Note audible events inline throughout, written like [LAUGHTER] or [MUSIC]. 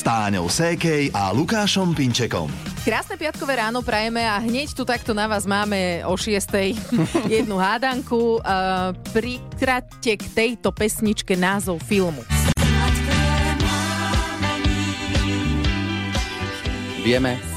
s Táňou Sékej a Lukášom Pinčekom. Krásne piatkové ráno prajeme a hneď tu takto na vás máme o 6. [LAUGHS] jednu hádanku. Uh, prikraťte k tejto pesničke názov filmu. Vieme.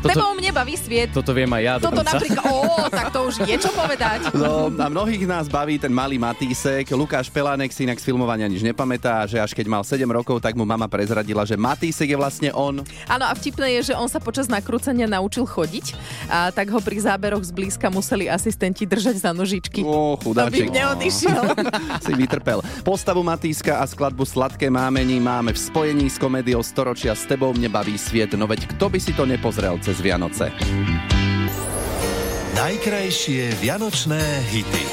S tebou mne baví sviet. Toto viem aj ja. Toto dokonca. napríklad, ó, tak to už je čo povedať. No, a mnohých nás baví ten malý Matísek. Lukáš Pelánek si inak z filmovania nič nepamätá, že až keď mal 7 rokov, tak mu mama prezradila, že Matísek je vlastne on. Áno a vtipné je, že on sa počas nakrúcania naučil chodiť a tak ho pri záberoch zblízka museli asistenti držať za nožičky. Ó, Aby chudáček. neodišiel. [LAUGHS] si vytrpel. Postavu Matíska a skladbu Sladké mámení máme v spojení s komédiou Storočia S tebou mne baví sviet. No veď kto by si to nepozrel cez Vianoce? Najkrajšie vianočné hity.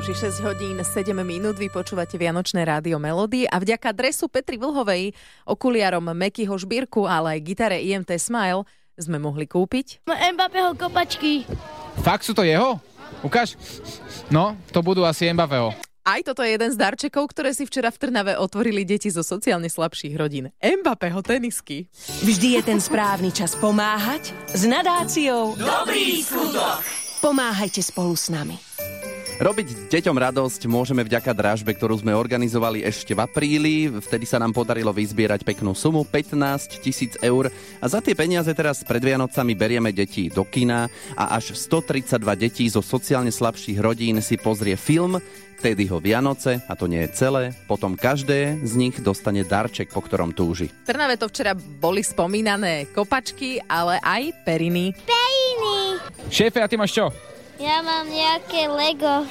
Už je 6 hodín 7 minút, vy počúvate Vianočné rádio Melody a vďaka dresu Petri Vlhovej, okuliarom Mekyho Žbírku, ale aj gitare IMT Smile sme mohli kúpiť. Mbappého kopačky. Fakt sú to jeho? Ukáž? No, to budú asi Mbappého. Aj toto je jeden z darčekov, ktoré si včera v Trnave otvorili deti zo sociálne slabších rodín. Mbappého tenisky. Vždy je ten správny čas pomáhať s nadáciou Dobrý skutok. Pomáhajte spolu s nami. Robiť deťom radosť môžeme vďaka dražbe, ktorú sme organizovali ešte v apríli. Vtedy sa nám podarilo vyzbierať peknú sumu 15 tisíc eur a za tie peniaze teraz pred Vianocami berieme deti do kina a až 132 detí zo sociálne slabších rodín si pozrie film Teddyho Vianoce a to nie je celé. Potom každé z nich dostane darček, po ktorom túži. V Trnave to včera boli spomínané kopačky, ale aj periny. Pejný. Šéfe, a ty máš čo? Ja mám nejaké Lego.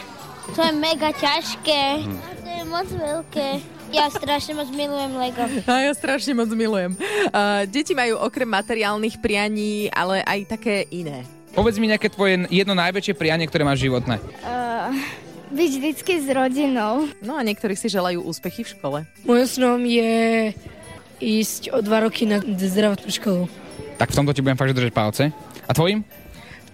To je mega ťažké. To je moc veľké. Ja strašne moc milujem Lego. A ja strašne moc milujem. Uh, deti majú okrem materiálnych prianí, ale aj také iné. Povedz mi nejaké tvoje jedno najväčšie prianie, ktoré máš životné. Uh, byť vždycky s rodinou. No a niektorí si želajú úspechy v škole. Mojom snom je ísť o dva roky na zdravotnú školu. Tak v tomto ti budem fakt držať palce. A tvojim?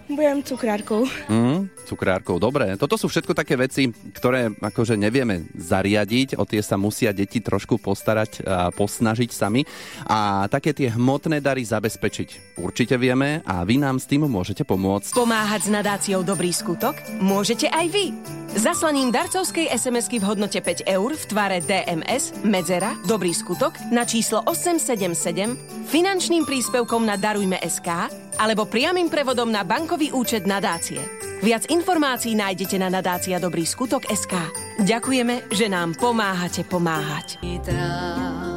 Budem cukrárkou. Mm, cukrárkou, dobre. Toto sú všetko také veci, ktoré akože nevieme zariadiť, o tie sa musia deti trošku postarať a posnažiť sami. A také tie hmotné dary zabezpečiť určite vieme a vy nám s tým môžete pomôcť. Pomáhať s nadáciou Dobrý skutok môžete aj vy. Zaslaním darcovskej SMS-ky v hodnote 5 eur v tvare DMS, Medzera, Dobrý skutok na číslo 877, finančným príspevkom na Darujme SK alebo priamým prevodom na bankový účet nadácie. Viac informácií nájdete na nadácia Dobrý skutok SK. Ďakujeme, že nám pomáhate pomáhať.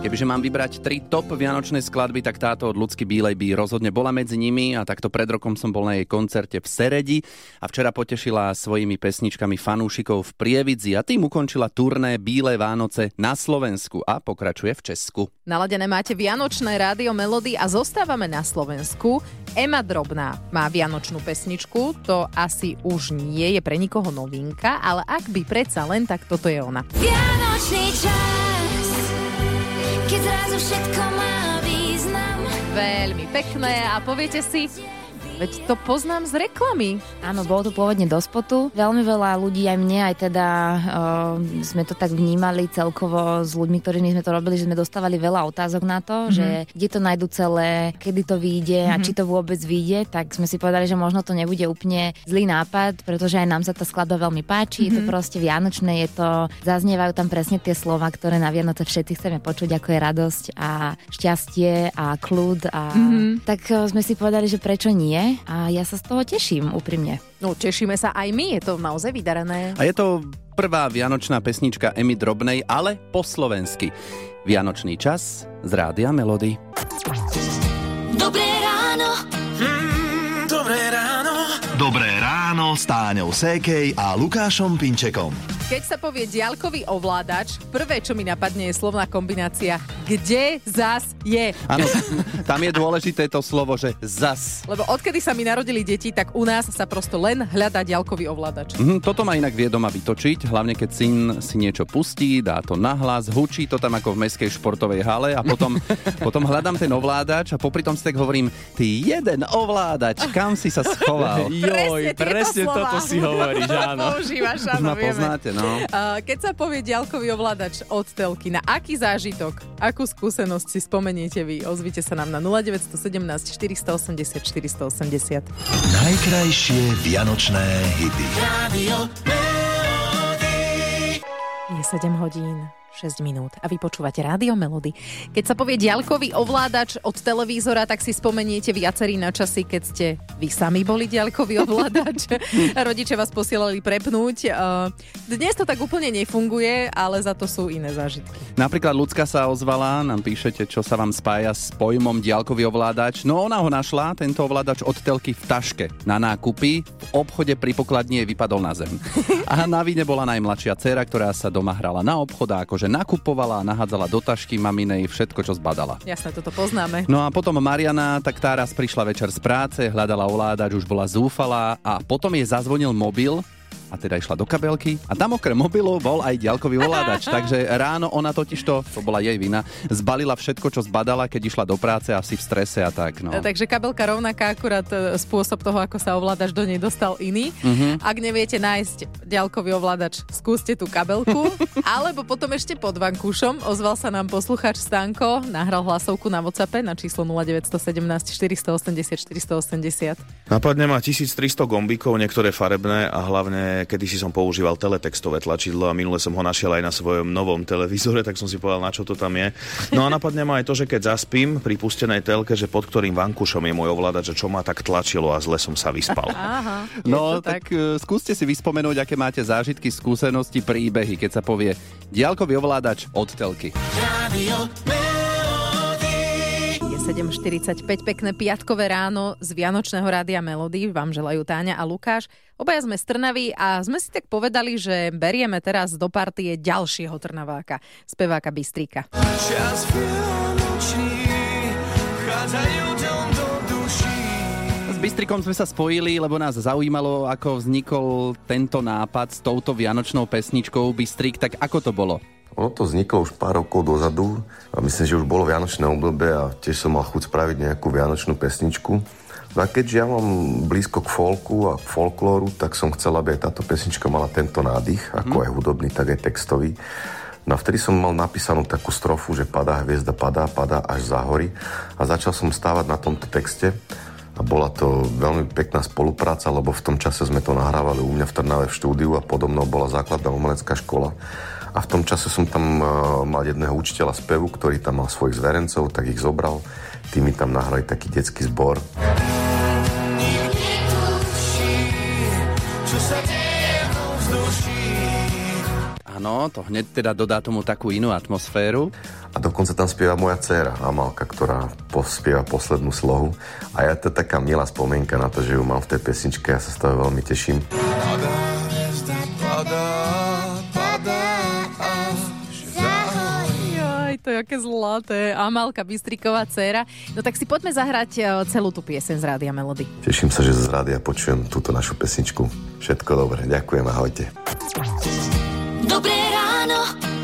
Kebyže mám vybrať tri top vianočné skladby, tak táto od Ľudsky Bílej by rozhodne bola medzi nimi a takto pred rokom som bol na jej koncerte v Seredi a včera potešila svojimi pesničkami fanúšikov v Prievidzi a tým ukončila turné Bíle Vánoce na Slovensku a pokračuje v Česku. Naladené máte Vianočné rádio Melody a zostávame na Slovensku. Ema Drobná má Vianočnú pesničku, to asi už nie je pre nikoho novinka, ale ak by predsa len, tak toto je ona. Vianočný čas, keď zrazu všetko má význam. Veľmi pekné a poviete si, veď to poznám z reklamy. Áno, bolo to pôvodne do spotu. Veľmi veľa ľudí, aj mne, aj teda uh, sme to tak vnímali celkovo s ľuďmi, ktorými sme to robili, že sme dostávali veľa otázok na to, mm-hmm. že kde to nájdu celé, kedy to vyjde mm-hmm. a či to vôbec vyjde, tak sme si povedali, že možno to nebude úplne zlý nápad, pretože aj nám sa tá skladba veľmi páči, mm-hmm. je to proste vianočné, je to, zaznievajú tam presne tie slova, ktoré na Vianoce všetci chceme počuť, ako je radosť a šťastie a kľud a mm-hmm. tak uh, sme si povedali, že prečo nie a ja sa z toho teším úprimne. No, tešíme sa aj my, je to naozaj vydarené. A je to prvá vianočná pesnička Emy Drobnej, ale po slovensky. Vianočný čas z Rádia Melody. Dobré ráno. S Táňou Sékej a Lukášom Pinčekom. Keď sa povie diaľkový ovládač, prvé, čo mi napadne, je slovná kombinácia kde zas je. Áno, tam je dôležité to slovo, že zas. Lebo odkedy sa mi narodili deti, tak u nás sa prosto len hľadá diaľkový ovládač. Mhm, toto ma inak vie doma vytočiť, hlavne keď syn si niečo pustí, dá to nahlas, hučí to tam ako v meskej športovej hale a potom, [LAUGHS] potom hľadám ten ovládač a popri tom si tak hovorím, ty jeden ovládač, kam si sa schoval? Joj, presne, presne slova. toto si hovoríš, [LAUGHS] áno. Používaš, Už áno, vieme. poznáte, no. Uh, keď sa povie diaľkový ovládač od telky, na aký zážitok, akú skúsenosť si spomeniete vy? Ozvite sa nám na 0917 480 480. Najkrajšie vianočné hity. Je 7 hodín. 6 minút a vy počúvate Rádio Melody. Keď sa povie diaľkový ovládač od televízora, tak si spomeniete viacerí na časy, keď ste vy sami boli diaľkový ovládač. [LAUGHS] Rodiče vás posielali prepnúť. Uh, Dnes to tak úplne nefunguje, ale za to sú iné zážitky. Napríklad ľudská sa ozvala, nám píšete, čo sa vám spája s pojmom diaľkový ovládač. No ona ho našla, tento ovládač od telky v taške na nákupy. V obchode pri pokladni vypadol na zem. [LAUGHS] A na víne bola najmladšia dcéra, ktorá sa doma hrala na obchod a akože nakupovala a nahádzala do tašky maminej všetko, čo zbadala. Jasné, toto poznáme. No a potom Mariana, tak tá raz prišla večer z práce, hľadala ovládač, už bola zúfalá a potom jej zazvonil mobil a teda išla do kabelky a tam okrem mobilu bol aj ďalkový ovládač. [LAUGHS] Takže ráno ona totižto, to bola jej vina, zbalila všetko, čo zbadala, keď išla do práce asi v strese a tak. No. E, Takže kabelka rovnaká, akurát e, spôsob toho, ako sa ovládač do nej dostal iný. Mhm. Ak neviete nájsť ďalkový ovládač, skúste tú kabelku. [LAUGHS] alebo potom ešte pod vankúšom ozval sa nám poslucháč Stanko, nahral hlasovku na WhatsAppe na číslo 0917 480 480. Napadne ma 1300 gombíkov, niektoré farebné a hlavne kedysi som používal teletextové tlačidlo a minule som ho našiel aj na svojom novom televízore, tak som si povedal, na čo to tam je. No a napadne ma aj to, že keď zaspím pri pustenej telke, že pod ktorým vankušom je môj ovládač, že čo ma tak tlačilo a zle som sa vyspal. [LAUGHS] Aha, No, to tak, e, skúste si vyspomenúť, aké máte zážitky, skúsenosti, príbehy, keď sa povie diaľkový ovládač od telky. Je 7.45, pekné piatkové ráno z Vianočného rádia Melody. Vám želajú Táňa a Lukáš. Obaja sme z Trnavy a sme si tak povedali, že berieme teraz do partie ďalšieho Trnaváka, speváka Bystrika. Čas vianočný do duší. S Bystrikom sme sa spojili, lebo nás zaujímalo, ako vznikol tento nápad s touto vianočnou pesničkou Bystrik. Tak ako to bolo? Ono to vzniklo už pár rokov dozadu a myslím, že už bolo Vianočné obdobie a tiež som mal chuť spraviť nejakú Vianočnú pesničku. No a keďže ja mám blízko k folku a k folklóru, tak som chcel, aby aj táto pesnička mala tento nádych, ako aj hudobný, tak aj textový. No a vtedy som mal napísanú takú strofu, že padá hviezda, padá, padá až za hory a začal som stávať na tomto texte a bola to veľmi pekná spolupráca, lebo v tom čase sme to nahrávali u mňa v Trnave v štúdiu a podobno bola základná umelecká škola. A v tom čase som tam uh, mal jedného učiteľa spevu, ktorý tam mal svojich zverencov, tak ich zobral. Tí mi tam nahrali taký detský zbor. Áno, to hneď teda dodá tomu takú inú atmosféru. A dokonca tam spieva moja dcéra, Amalka, ktorá pospieva poslednú slohu. A ja to je taká milá spomienka na to, že ju mám v tej pesničke, ja sa z toho veľmi teším. Padá to je aké zlaté. Amalka Bystriková dcéra. No tak si poďme zahrať e, celú tú pieseň z Rádia Melody. Teším sa, že z rádia počujem túto našu pesničku. Všetko dobre, ďakujem, ahojte. Dobré ráno.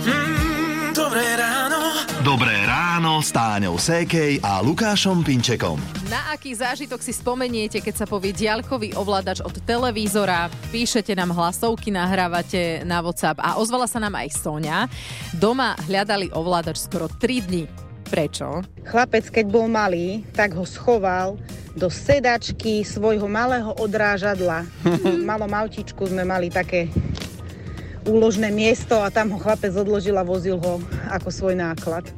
Mm, dobré ráno. Dobré ráno s Táňou Sékej a Lukášom Pinčekom. Na aký zážitok si spomeniete, keď sa povie diaľkový ovládač od televízora? Píšete nám hlasovky, nahrávate na WhatsApp a ozvala sa nám aj Sonia. Doma hľadali ovládač skoro 3 dní. Prečo? Chlapec, keď bol malý, tak ho schoval do sedačky svojho malého odrážadla. [LAUGHS] V malom autičku sme mali také úložné miesto a tam ho chlapec odložil a vozil ho ako svoj náklad.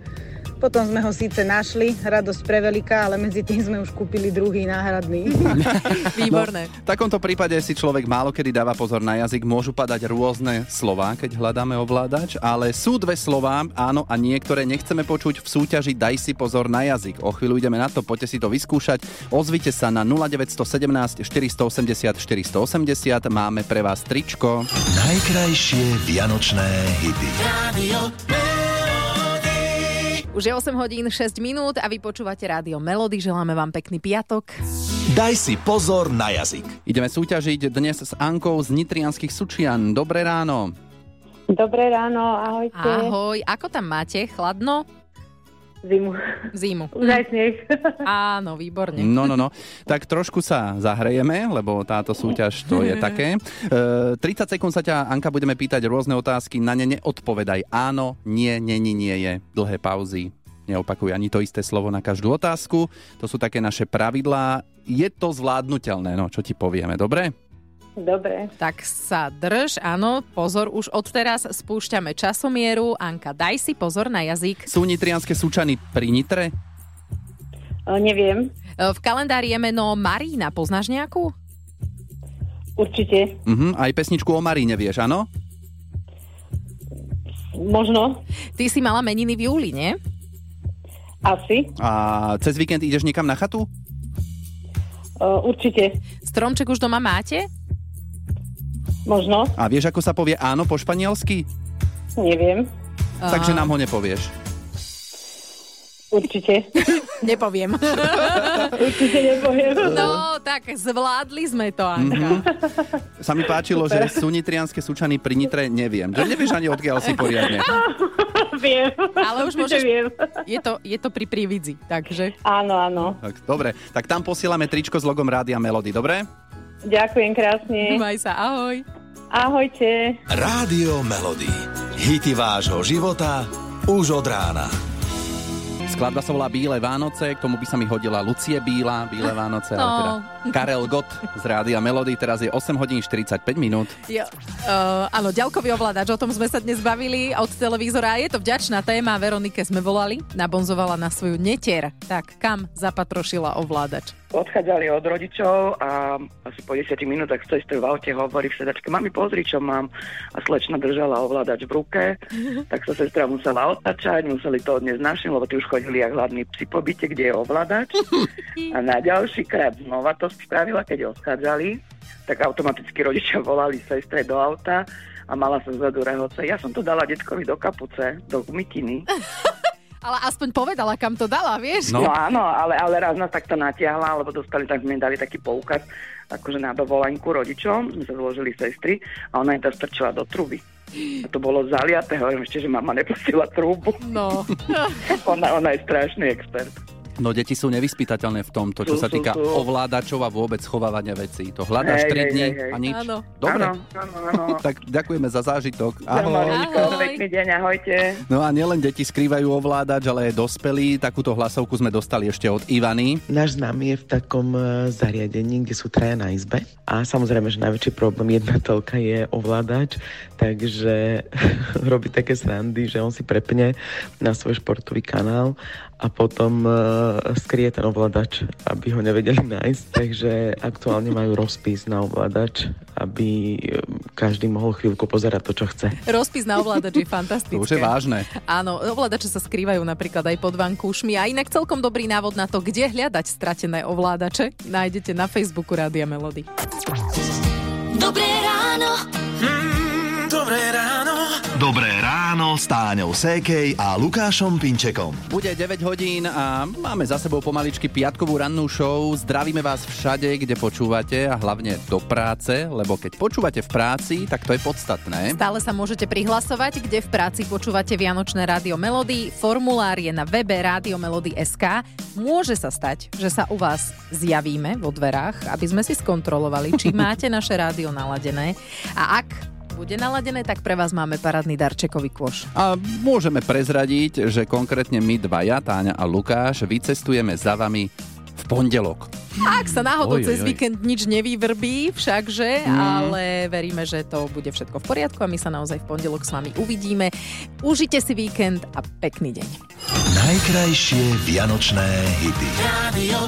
Potom sme ho síce našli, radosť preveľká, ale medzi tým sme už kúpili druhý náhradný. [LAUGHS] Výborné. V takomto prípade si človek málo kedy dáva pozor na jazyk, môžu padať rôzne slová, keď hľadáme ovládač, ale sú dve slová, áno, a niektoré nechceme počuť v súťaži Daj si pozor na jazyk. O chvíľu ideme na to, poďte si to vyskúšať. Ozvite sa na 0917 480 480, máme pre vás tričko. Najkrajšie vianočné hity. Radio Už je 8 hodín 6 minút a vy počúvate Rádio Melody. Želáme vám pekný piatok. Daj si pozor na jazyk. Ideme súťažiť dnes s Ankou z Nitrianských Sučian. Dobré ráno. Dobré ráno, ahojte. Ahoj, ako tam máte? Chladno? Zimu. Zimu. [LAUGHS] Už aj sneh. [LAUGHS] Áno, výborne. No, no, no. Tak trošku sa zahrejeme, lebo táto súťaž to je [LAUGHS] také. E, 30 sekúnd sa ťa, Anka, budeme pýtať rôzne otázky. Na ne neodpovedaj áno, nie, není, nie je. Dlhé pauzy. Neopakuj ani to isté slovo na každú otázku. To sú také naše pravidlá. Je to zvládnutelné, no čo ti povieme, dobre? Dobre. Tak sa drž, áno, pozor, už od teraz spúšťame časomieru. Anka, daj si pozor na jazyk. Sú nitrianské súčany pri Nitre? O, neviem. E, V kalendári je meno Marína, poznáš nejakú? Určite. Mhm, aj pesničku o Maríne vieš, áno? Možno. Ty si mala meniny v júli, nie? Asi. A cez víkend ideš niekam na chatu? O, určite. Stromček už doma máte? Možno. A vieš, ako sa povie áno po španielsky? Neviem. Takže nám ho nepovieš. Určite. [LAUGHS] Nepoviem. [LAUGHS] Určite nepoviem. No, tak zvládli sme to, Anka. Sa mi páčilo, že sú nitrianské súčany pri Nitre, neviem. Že nevieš ani odkiaľ si poriadne. [LAUGHS] Viem. Ale už môžeš... viem. Je to, je to pri prívidzi, takže... Áno, áno. Tak, dobre, tak tam posielame tričko s logom Rádia Melody, dobre? Ďakujem krásne. Maj sa, ahoj. Ahojte. Rádio Melody. Hity vášho života už od rána. Skladba sa volá Bíle Vánoce, k tomu by sa mi hodila Lucie Bíla, Bíle Vánoce, ale teda No. Karel Gott z Rádia Melody, teraz je 8 hodín 45 minút. Jo, uh, áno, ďalkový ovládač, o tom sme sa dnes bavili od televízora je to vďačná téma. Veronike sme volali, nabonzovala na svoju netier. Tak kam zapatrošila ovládač? Odchádzali od rodičov a asi po 10 minútach cesty v aute hovorí v sedačke, mami pozri, čo mám. A slečna držala ovládač v ruke, [LAUGHS] tak sa sestra musela otačať, museli to odniesť našim, lebo tí už chodili jak hladní psi po byte, kde je ovládač. [LAUGHS] A na ďalší krát znova to spravila, keď odchádzali, tak automaticky rodičia volali sestre do auta a mala sa zadu rehoce. Ja som to dala detkovi do kapuce, do mikiny. [LAUGHS] Ale aspoň povedala, kam to dala, vieš? No, no áno, ale, ale raz nás takto natiahla, lebo dostali, tak sme dali taký poukaz, akože na dovolenku rodičom, sme sa zložili sestry a ona im to strčila do truby. A to bolo zaliaté, hovorím ešte, že mama nepustila trúbu. No. [LAUGHS] ona, ona je strašný expert. No deti sú nevyspytateľné v tomto, čo Sú, sa sú, týka sú. ovládačov a vôbec schovávania vecí. To hľadáš Hej, 3 hej, dní hej, hej. a nič. Áno. Dobre, Áno, áno, áno. [LAUGHS] tak ďakujeme za zážitok. Ahoj. Ahoj. Pekný deň, ahojte. No a nielen deti skrývajú ovládač, ale aj dospelí. Takúto hlasovku sme dostali ešte od Ivany. Náš známy je v takom e, zariadení, kde sú traja na izbe a samozrejme, že najväčší problém jedna telka je ovládač, takže [LAUGHS] robí také srandy, že on si prepne na svoj športový kanál a potom uh, skrie ten ovládač, aby ho nevedeli nájsť. Takže aktuálne majú rozpis na ovládač, aby e, každý mohol chvíľku pozerať to, čo chce. Rozpis na ovládač je fantastické. To už je vážne. Áno, ovládače sa skrývajú napríklad aj pod vankúšmi a inak celkom dobrý návod na to, kde hľadať stratené ovládače, nájdete na Facebooku Rádia Melody. Dobré ráno. Mm, dobré ráno. Dobré ráno s Táňou Sékej a Lukášom Pinčekom. Bude 9 hodín a máme za sebou pomaličky piatkovú rannú show. Zdravíme vás všade, kde počúvate a hlavne do práce, lebo keď počúvate v práci, tak to je podstatné. Stále sa môžete prihlasovať, kde v práci počúvate Vianočné rádio Melody. Formulár je na webe radiomelody.sk. Môže sa stať, že sa u vás zjavíme vo dverách, aby sme si skontrolovali, či [LAUGHS] máte naše rádio naladené. A ak bude naladené, tak pre vás máme parádny darčekový kôš. A môžeme prezradiť, že konkrétne my dvaja, Táňa a Lukáš, vycestujeme za vami v pondelok. Ak sa náhodou Oj, oj, cez oj. víkend nič nevývrbí, všakže, Mm. ale veríme, že to bude všetko v poriadku a my sa naozaj v pondelok s vami uvidíme. Užite si víkend a pekný deň. Najkrajšie vianočné hity. Radio